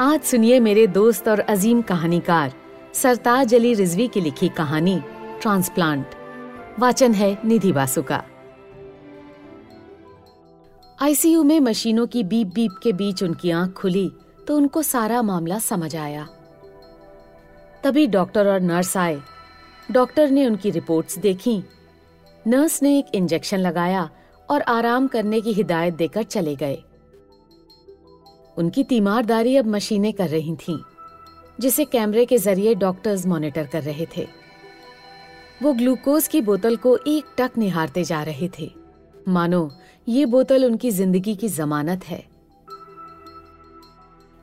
आज सुनिए मेरे दोस्त और अजीम कहानीकार, सरताज अली रिजवी की लिखी कहानी, ट्रांसप्लांट। वाचन है निधि बासु का आईसीयू में मशीनों की बीप बीप के बीच उनकी आँख खुली तो उनको सारा मामला समझ आया। तभी डॉक्टर और नर्स आए। डॉक्टर ने उनकी रिपोर्ट्स देखी। नर्स ने एक इंजेक्शन लगाया और आराम करने की हिदायत देकर चले गए। उनकी तीमारदारी अब मशीनें कर रही थीं, जिसे कैमरे के ज़रिए डॉक्टर्स मॉनिटर कर रहे थे। वो ग्लूकोज की बोतल को एक टक निहारते जा रहे थे। मानो ये बोतल उनकी ज़िंदगी की जमानत है।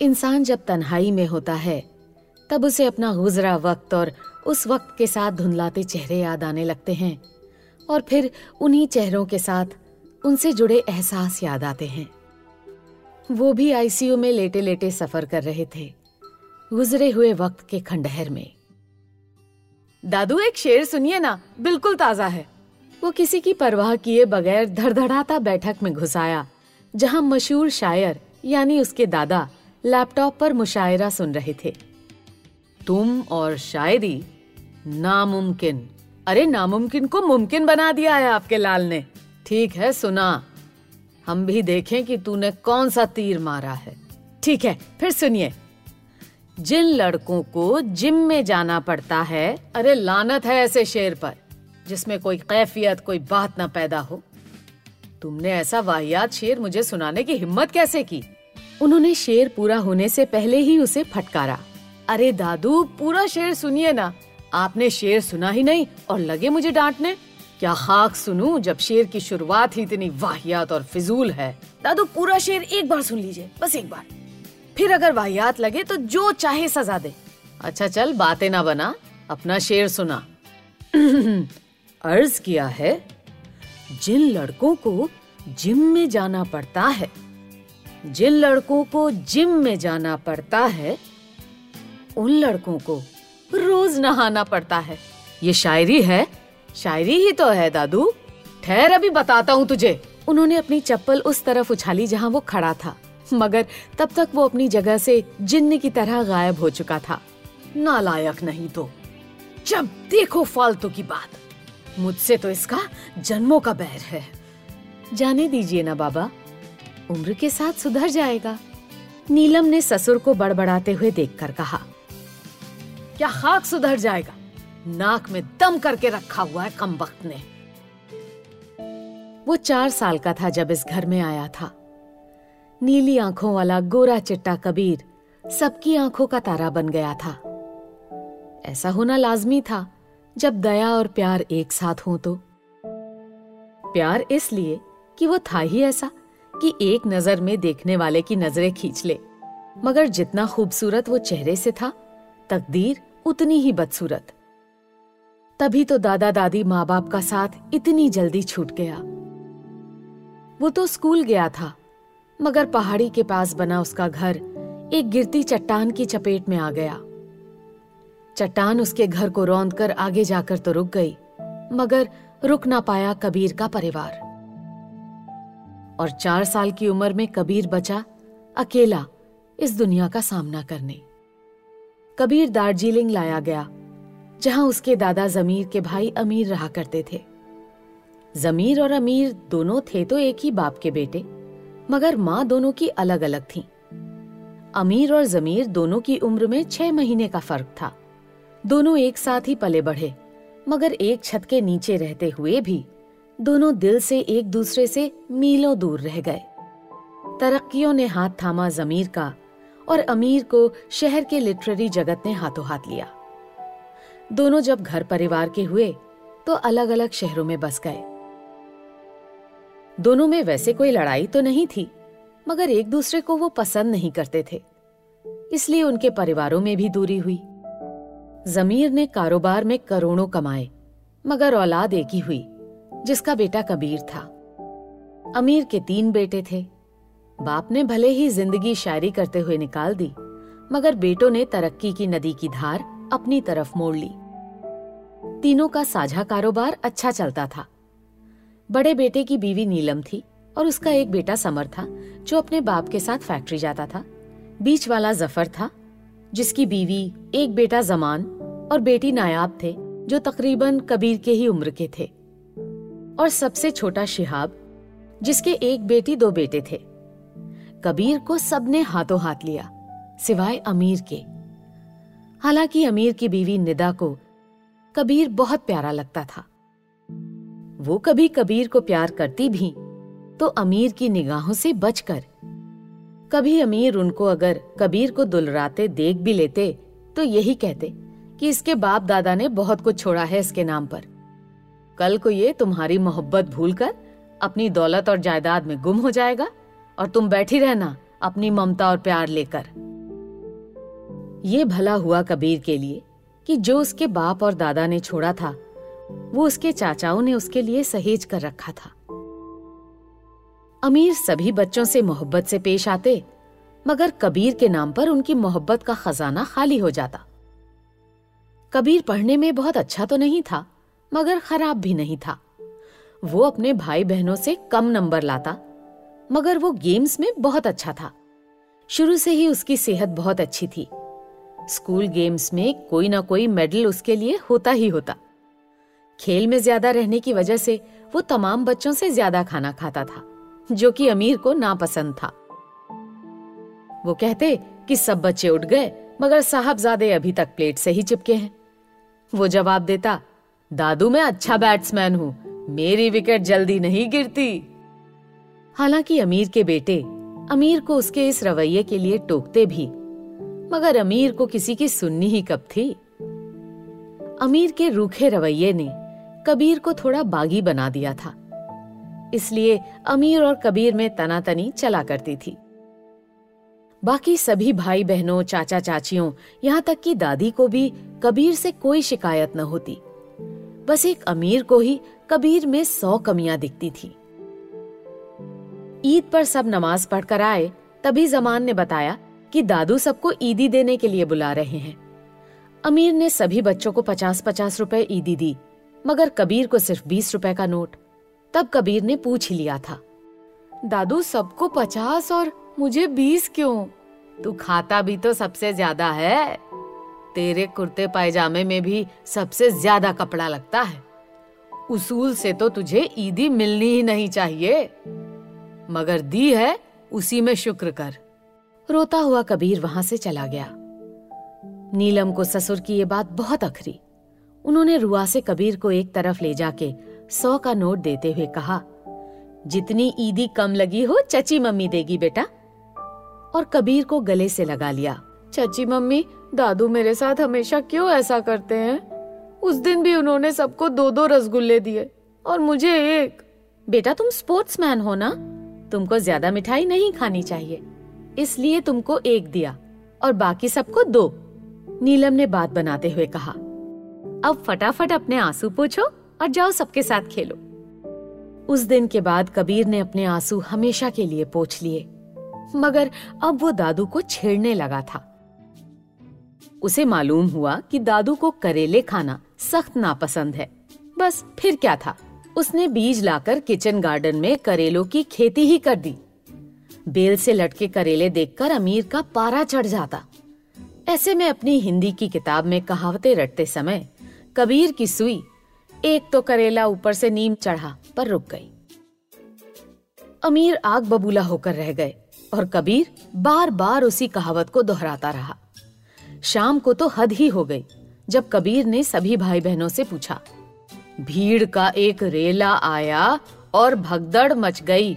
इंसान जब तन्हाई में होता है तब उसे अपना गुजरा वक्त और उस वक्त के साथ धुंधलाते चेहरे याद आने लगते हैं और फिर उन्हीं चेहरों के साथ उनसे जुड़े एहसास याद आते हैं। वो भी आईसीयू में लेटे लेटे सफ़र कर रहे थे गुजरे हुए वक्त के खंडहर में। दादू एक शेर सुनिए ना बिल्कुल ताज़ा है। वो किसी की परवाह किए बगैर धड़धड़ाता बैठक में घुसाया जहाँ मशहूर शायर यानी उसके दादा लैपटॉप पर मुशायरा सुन रहे थे। तुम और शायरी नामुमकिन। अरे नामुमकिन को मुमकिन बना दिया है आपके लाल ने। ठीक है सुना। हम भी देखें कि तूने कौन सा तीर मारा है। ठीक है, फिर सुनिए। जिन लड़कों को जिम में जाना पड़ता है, अरे लानत है ऐसे शेर पर, जिसमें कोई कैफियत, कोई बात ना पैदा हो। तुमने ऐसा वाहियात शेर मुझे सुनाने की हिम्मत कैसे की? उन्होंने शेर पूरा होने से पहले ही उसे फटकारा। अरे दादू, पूरा शेर सुनिए ना। आपने शेर सुना ही नहीं और लगे मुझे डांटने। क्या खाक सुनूं जब शेर की शुरुआत ही इतनी वाहियात और फिजूल है? दादू पूरा शेर एक बार सुन लीजिए बस एक बार। फिर अगर वाहियात लगे तो जो चाहे सजा दे। अच्छा चल बातें ना बना अपना शेर सुना। अर्ज़ किया है जिन लड़कों को जिम में जाना पड़ता है जिन लड़कों को जिम में जाना पड़ता है उन लड़कों को रोज नहाना पड़ता है। ये शायरी है शायरी ही तो है दादू। ठहर अभी बताता हूँ तुझे। उन्होंने अपनी चप्पल उस तरफ़ उछाली जहाँ वो खड़ा था मगर तब तक वो अपनी जगह से जिन्न की तरह गायब हो चुका था। नालायक नहीं तो। जब देखो फालतू की बात। मुझसे तो इसका जन्मों का बैर है। जाने दीजिए ना बाबा। उम्र के साथ सुधर जाएगा। नीलम ने ससुर को बड़बड़ाते हुए देखकर कहा क्या खाक सुधर जाएगा? नाक में दम करके रखा हुआ है कम वक्त ने। वो चार साल का था जब इस घर में आया था। नीली आँखों वाला गोरा चिट्टा कबीर सबकी आँखों का तारा बन गया था। ऐसा होना लाजमी था, जब दया और प्यार एक साथ हो तो। प्यार इसलिए कि वो था ही ऐसा कि एक नज़र में देखने वाले की नज़रें खींच ले। मगर जितना खूबसूरत वो चेहरे से था, तकदीर उतनी ही बदसूरत। तभी तो दादा दादी माँ बाप का साथ इतनी जल्दी छूट गया। वो तो स्कूल गया था, मगर पहाड़ी के पास बना उसका घर एक गिरती चट्टान की चपेट में आ गया। चट्टान उसके घर को रौंद कर आगे जाकर तो रुक गई, मगर रुक ना पाया कबीर का परिवार। और चार साल की उम्र में कबीर बचा अकेला इस दुनिया का सामना करने। कबीर दार्जिलिंग लाया गया जहाँ उसके दादा जमीर के भाई अमीर रहा करते थे। जमीर और अमीर दोनों थे तो एक ही बाप के बेटे, मगर माँ दोनों की अलग अलग थी। अमीर और जमीर दोनों की उम्र में छह महीने का फ़र्क था। दोनों एक साथ ही पले बढ़े, मगर एक छत के नीचे रहते हुए भी दोनों दिल से एक दूसरे से मीलों दूर रह गए। तरक्कियों ने हाथ थामा जमीर का और अमीर को शहर के लिटरेरी जगत ने हाथों हाथ लिया। दोनों जब घर परिवार के हुए तो अलग अलग शहरों में बस गए। दोनों में वैसे कोई लड़ाई तो नहीं थी, मगर एक दूसरे को वो पसंद नहीं करते थे। इसलिए उनके परिवारों में भी दूरी हुई। जमीर ने कारोबार में करोड़ों कमाए, मगर औलाद एक ही हुई, जिसका बेटा कबीर था। अमीर के तीन बेटे थे। बाप ने भले ही ज़िंदगी शायरी करते हुए निकाल दी, मगर बेटों ने तरक्की की नदी की धार अपनी तरफ़ मोड़ ली। तीनों का साझा कारोबार अच्छा चलता था। बड़े बेटे की बीवी नीलम थी और उसका एक बेटा समर था, जो अपने बाप के साथ फैक्ट्री जाता था। बीच वाला ज़फ़र था, जिसकी बीवी, एक बेटा जमान और बेटी नायाब थे, जो तकरीबन कबीर के ही उम्र के थे। और सबसे छोटा शिहाब, जिसके एक बेटी दो बेटे थे। कबीर को सबने हाथों हाथ लिया, सिवाय अमीर के। हालाँकि अमीर की बीवी निदा को कबीर बहुत प्यारा लगता था। वो कभी कबीर को प्यार करती भी तो अमीर की निगाहों से बचकर। कभी अमीर उनको अगर कबीर को दुलराते, देख भी लेते तो यही कहते कि इसके बाप दादा ने बहुत कुछ छोड़ा है इसके नाम पर। कल को ये तुम्हारी मोहब्बत भूलकर अपनी दौलत और जायदाद में गुम हो जाएगा और तुम बैठी रहना अपनी ममता और प्यार लेकर। ये भला हुआ कबीर के लिए। कि जो उसके बाप और दादा ने छोड़ा था, वो उसके चाचाओं ने उसके लिए सहेज कर रखा था। अमीर सभी बच्चों से मोहब्बत से पेश आते, मगर कबीर के नाम पर उनकी मोहब्बत का खजाना खाली हो जाता। कबीर पढ़ने में बहुत अच्छा तो नहीं था, मगर खराब भी नहीं था। वो अपने भाई बहनों से कम नंबर लाता, मगर वो गेम्स में बहुत अच्छा था। शुरू से ही उसकी सेहत बहुत अच्छी थी। स्कूल गेम्स में कोई ना कोई मेडल उसके लिए होता ही होता। खेल में ज़्यादा रहने की वजह से वो तमाम बच्चों से ज़्यादा खाना खाता था, जो कि अमीर को नापसंद था। वो कहते कि सब बच्चे उठ गए, मगर साहबजादे अभी तक प्लेट से ही चिपके हैं। वो जवाब देता, दादू, मैं अच्छा बैट्समैन हूँ, मेरी विकेट जल्दी नहीं गिरती। हालाँकि अमीर के बेटे अमीर को उसके इस रवैये के लिए टोकते भी मगर अमीर को किसी की सुननी ही कब थी? अमीर के रूखे रवैये ने कबीर को थोड़ा बागी बना दिया था। इसलिए अमीर और कबीर में तनातनी चला करती थी। बाकी सभी भाई बहनों चाचा चाचियों यहाँ तक कि दादी को भी कबीर से कोई शिकायत न होती। बस एक अमीर को ही कबीर में सौ कमियाँ दिखती थी। ईद पर सब नमाज़ पढ़कर आए, तभी जमान ने बताया कि दादू सबको ईदी देने के लिए बुला रहे हैं। अमीर ने सभी बच्चों को पचास पचास रुपए ईदी दी, मगर कबीर को सिर्फ़ बीस रुपए का नोट। तब कबीर ने पूछ ही लिया था, दादू, सबको पचास और मुझे बीस क्यों? तू खाता भी तो सबसे ज़्यादा है। तेरे कुर्ते पायजामे में भी सबसे ज़्यादा कपड़ा लगता है। उसूल से तो तुझे ईदी मिलनी ही नहीं चाहिए। मगर दी है, उसी में शुक्र कर। रोता हुआ कबीर वहाँ से चला गया। नीलम को ससुर की ये बात बहुत अखरी। उन्होंने रुआ से कबीर को एक तरफ़ ले जाके सौ का नोट देते हुए कहा जितनी ईदी कम लगी हो चची मम्मी देगी बेटा। और कबीर को गले से लगा लिया चची मम्मी दादू मेरे साथ हमेशा क्यों ऐसा करते हैं? उस दिन भी उन्होंने सबको दो दो रसगुल्ले दिए और मुझे एक। बेटा तुम स्पोर्ट्समैन हो ना? तुमको ज़्यादा मिठाई नहीं खानी चाहिए। इसलिए तुमको एक दिया, और बाकी सबको दो, नीलम ने बात बनाते हुए कहा। अब फटाफट अपने आँसू पूछो और जाओ सबके साथ खेलो। उस दिन के बाद कबीर ने अपने आँसू हमेशा के लिए पोछ लिए, मगर अब वो दादू को छेड़ने लगा था। उसे मालूम हुआ कि दादू को करेले खाना सख्त नापसंद है। बस फिर क्या था? उसने बीज लाकर किचन गार्डन में करेलों की खेती ही कर दी। बेल से लटके करेले देखकर अमीर का पारा चढ़ जाता। ऐसे में अपनी हिंदी की किताब में कहावतें रटते समय कबीर की सुई, एक तो करेला ऊपर से नीम चढ़ा, पर रुक गई। अमीर आग बबूला होकर रह गए और कबीर बार बार उसी कहावत को दोहराता रहा। शाम को तो हद ही हो गई, जब कबीर ने सभी भाई बहनों से पूछा, भीड़ का एक रेला आया और भगदड़ मच गई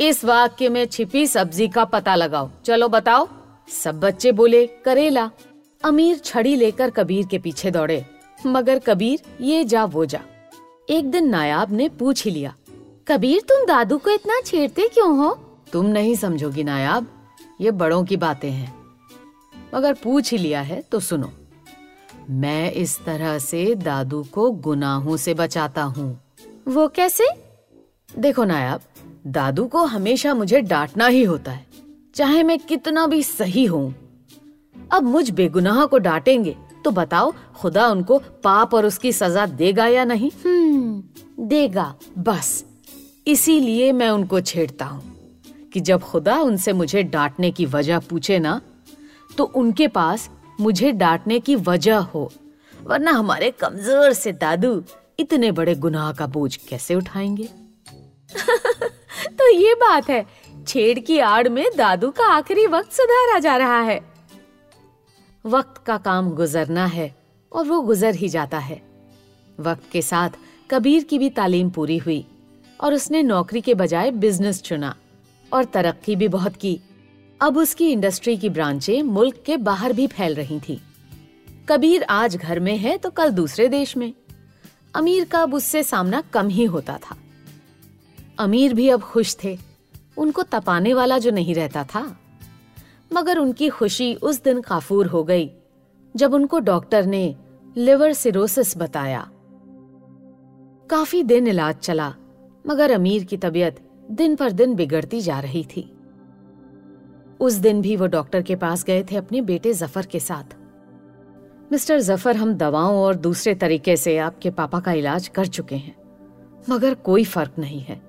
इस वाक्य में छिपी सब्ज़ी का पता लगाओ। चलो बताओ। सब बच्चे बोले करेला। अमीर छड़ी लेकर कबीर के पीछे दौड़े। मगर कबीर ये जा वो जा। एक दिन नायाब ने पूछ ही लिया कबीर तुम दादू को इतना छेड़ते क्यों हो? तुम नहीं समझोगी नायाब ये बड़ों की बातें हैं। मगर पूछ ही लिया है तो सुनो। मैं इस तरह से दादू को गुनाहों से बचाता हूँ। वो कैसे? देखो नायाब दादू को हमेशा मुझे डांटना ही होता है। चाहे मैं कितना भी सही हूँ। अब मुझ बेगुनाह को डांटेंगे तो बताओ खुदा उनको पाप और उसकी सजा देगा या नहीं? हम्म देगा। बस इसीलिए मैं उनको छेड़ता हूँ कि जब खुदा उनसे मुझे डांटने की वजह पूछे ना तो उनके पास मुझे डांटने की वजह हो। वरना हमारे कमज़ोर से दादू इतने बड़े गुनाह का बोझ कैसे उठाएँगे? तो ये बात है, छेड़ की आड़ में दादू का आखिरी वक्त सुधारा जा रहा है। वक्त का काम गुजरना है और वो गुजर ही जाता है। वक्त के साथ कबीर की भी तालीम पूरी हुई और उसने नौकरी के बजाय बिज़नेस चुना और तरक्की भी बहुत की। अब उसकी इंडस्ट्री की ब्रांचें मुल्क के बाहर भी फैल रही थी। कबीर आज घर में है तो कल दूसरे देश में। अमीर का अब उससे सामना कम ही होता था। अमीर भी अब खुश थे। उनको तपाने वाला जो नहीं रहता था। मगर उनकी खुशी उस दिन काफूर हो गई, जब उनको डॉक्टर ने लिवर सिरोसिस बताया। काफ़ी दिन इलाज चला, मगर अमीर की तबीयत दिन पर दिन बिगड़ती जा रही थी। उस दिन भी वो डॉक्टर के पास गए थे अपने बेटे ज़फ़र के साथ। मिस्टर ज़फ़र, हम दवाओं और दूसरे तरीके से आपके पापा का इलाज कर चुके हैं, मगर कोई फ़र्क नहीं है।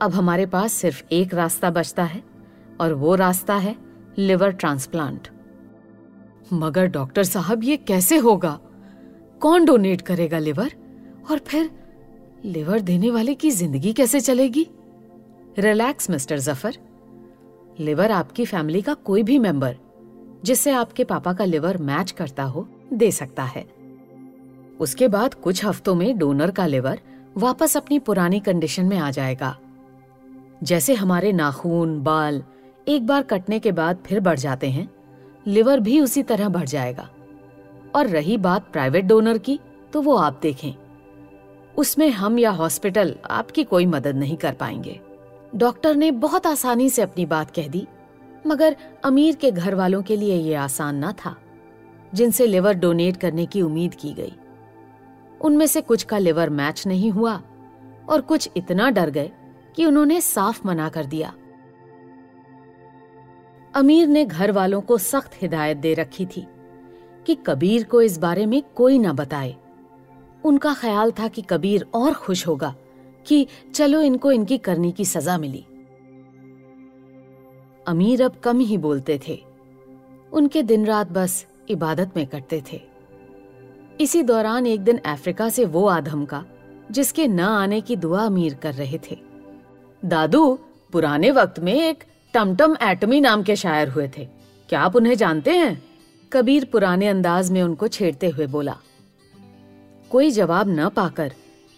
अब हमारे पास सिर्फ़ एक रास्ता बचता है, और वो रास्ता है लिवर ट्रांसप्लांट। मगर डॉक्टर साहब, ये कैसे होगा? कौन डोनेट करेगा लिवर? और फिर लिवर देने वाले की ज़िंदगी कैसे चलेगी? Relax, mister Zafar. लिवर आपकी फैमिली का कोई भी मेंबर, जिससे आपके पापा का लिवर मैच करता हो, दे सकता है। उसके बाद कुछ हफ्तों में डोनर का लिवर वापस अपनी पुरानी कंडीशन में आ जाएगा। जैसे हमारे नाखून, बाल एक बार कटने के बाद फिर बढ़ जाते हैं, लिवर भी उसी तरह बढ़ जाएगा। और रही बात प्राइवेट डोनर की तो वो आप देखें। उसमें हम या हॉस्पिटल आपकी कोई मदद नहीं कर पाएँगे। डॉक्टर ने बहुत आसानी से अपनी बात कह दी, मगर अमीर के घर वालों के लिए यह आसान ना था, जिनसे लिवर डोनेट करने की उम्मीद की गई। उनमें से कुछ का लिवर मैच नहीं हुआ, और कुछ इतना डर गए कि उन्होंने साफ़ मना कर दिया। अमीर ने घर वालों को सख्त हिदायत दे रखी थी कि कबीर को इस बारे में कोई न बताए। उनका ख्याल था कि कबीर और खुश होगा कि चलो इनको इनकी करने की सजा मिली। अमीर अब कम ही बोलते थे। उनके दिन रात बस इबादत में कटते थे। इसी दौरान एक दिन अफ्रीका से वो आधम का, जिसके न आने की दुआ अमीर कर रहे थे। दादू, पुराने वक्त में एक टमटम एटमी नाम के शायर हुए थे। क्या आप उन्हें जानते हैं? कबीर पुराने अंदाज में उनको छेड़ते हुए बोला। कोई जवाब न पाकर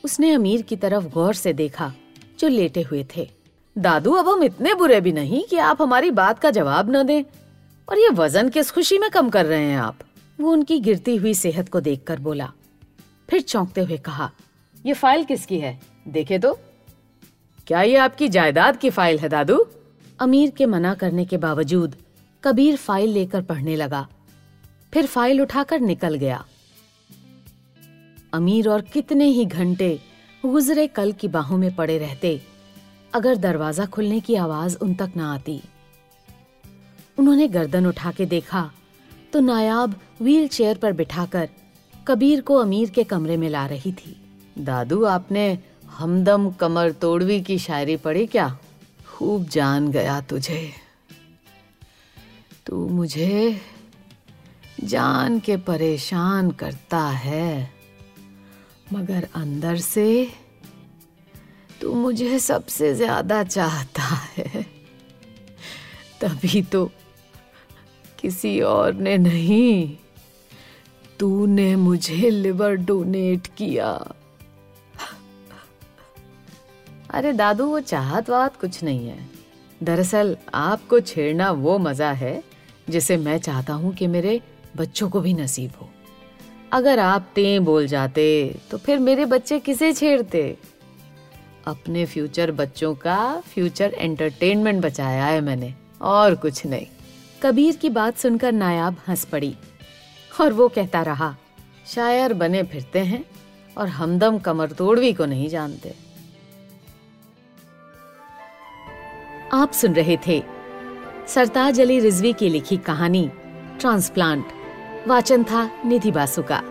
उसने अमीर की तरफ़ गौर से देखा, जो लेटे हुए थे। दादू, अब हम इतने बुरे भी नहीं कि आप हमारी बात का जवाब न दें। और ये वज़न किस खुशी में कम कर रहे हैं आप? वो उनकी गिरती हुई सेहत को देखकर बोला। फिर चौंकते हुए कहा, ये फ़ाइल किसकी है? देखे तो? क्या ये आपकी जायदाद की फ़ाइल है दादू? अमीर के मना करने के बावजूद कबीर फ़ाइल लेकर पढ़ने लगा। फिर फ़ाइल उठाकर निकल गया। अमीर और कितने ही घंटे गुजरे कल की बाहों में पड़े रहते अगर दरवाज़ा खुलने की आवाज़ उन तक ना आती। उन्होंने गर्दन उठा के देखा तो नायाब व्हील चेयर पर बिठाकर कबीर को अमीर के कमरे में ला रही थी। दादू आपने हमदम कमर तोड़वी की शायरी पढ़ी क्या? खूब जान गया तुझे। तू मुझे जान के परेशान करता है, मगर अंदर से तू मुझे सबसे ज़्यादा चाहता है। तभी तो किसी और ने नहीं, तूने मुझे लिवर डोनेट किया। अरे दादू, वो चाहत वाहत कुछ नहीं है। दरअसल आपको छेड़ना वो मज़ा है, जिसे मैं चाहता हूँ कि मेरे बच्चों को भी नसीब हो। अगर आप ते बोल जाते तो फिर मेरे बच्चे किसे छेड़ते? अपने फ्यूचर बच्चों का फ्यूचर एंटरटेनमेंट बचाया है मैंने, और कुछ नहीं। कबीर की बात सुनकर नायाब हंस पड़ी, और वो कहता रहा, शायर बने फिरते हैं, और हमदम कमर तोड़वी को नहीं जानते। आप सुन रहे थे सरताज अली रिजवी की लिखी कहानी ट्रांसप्लांट। वाचन था निधि बासु का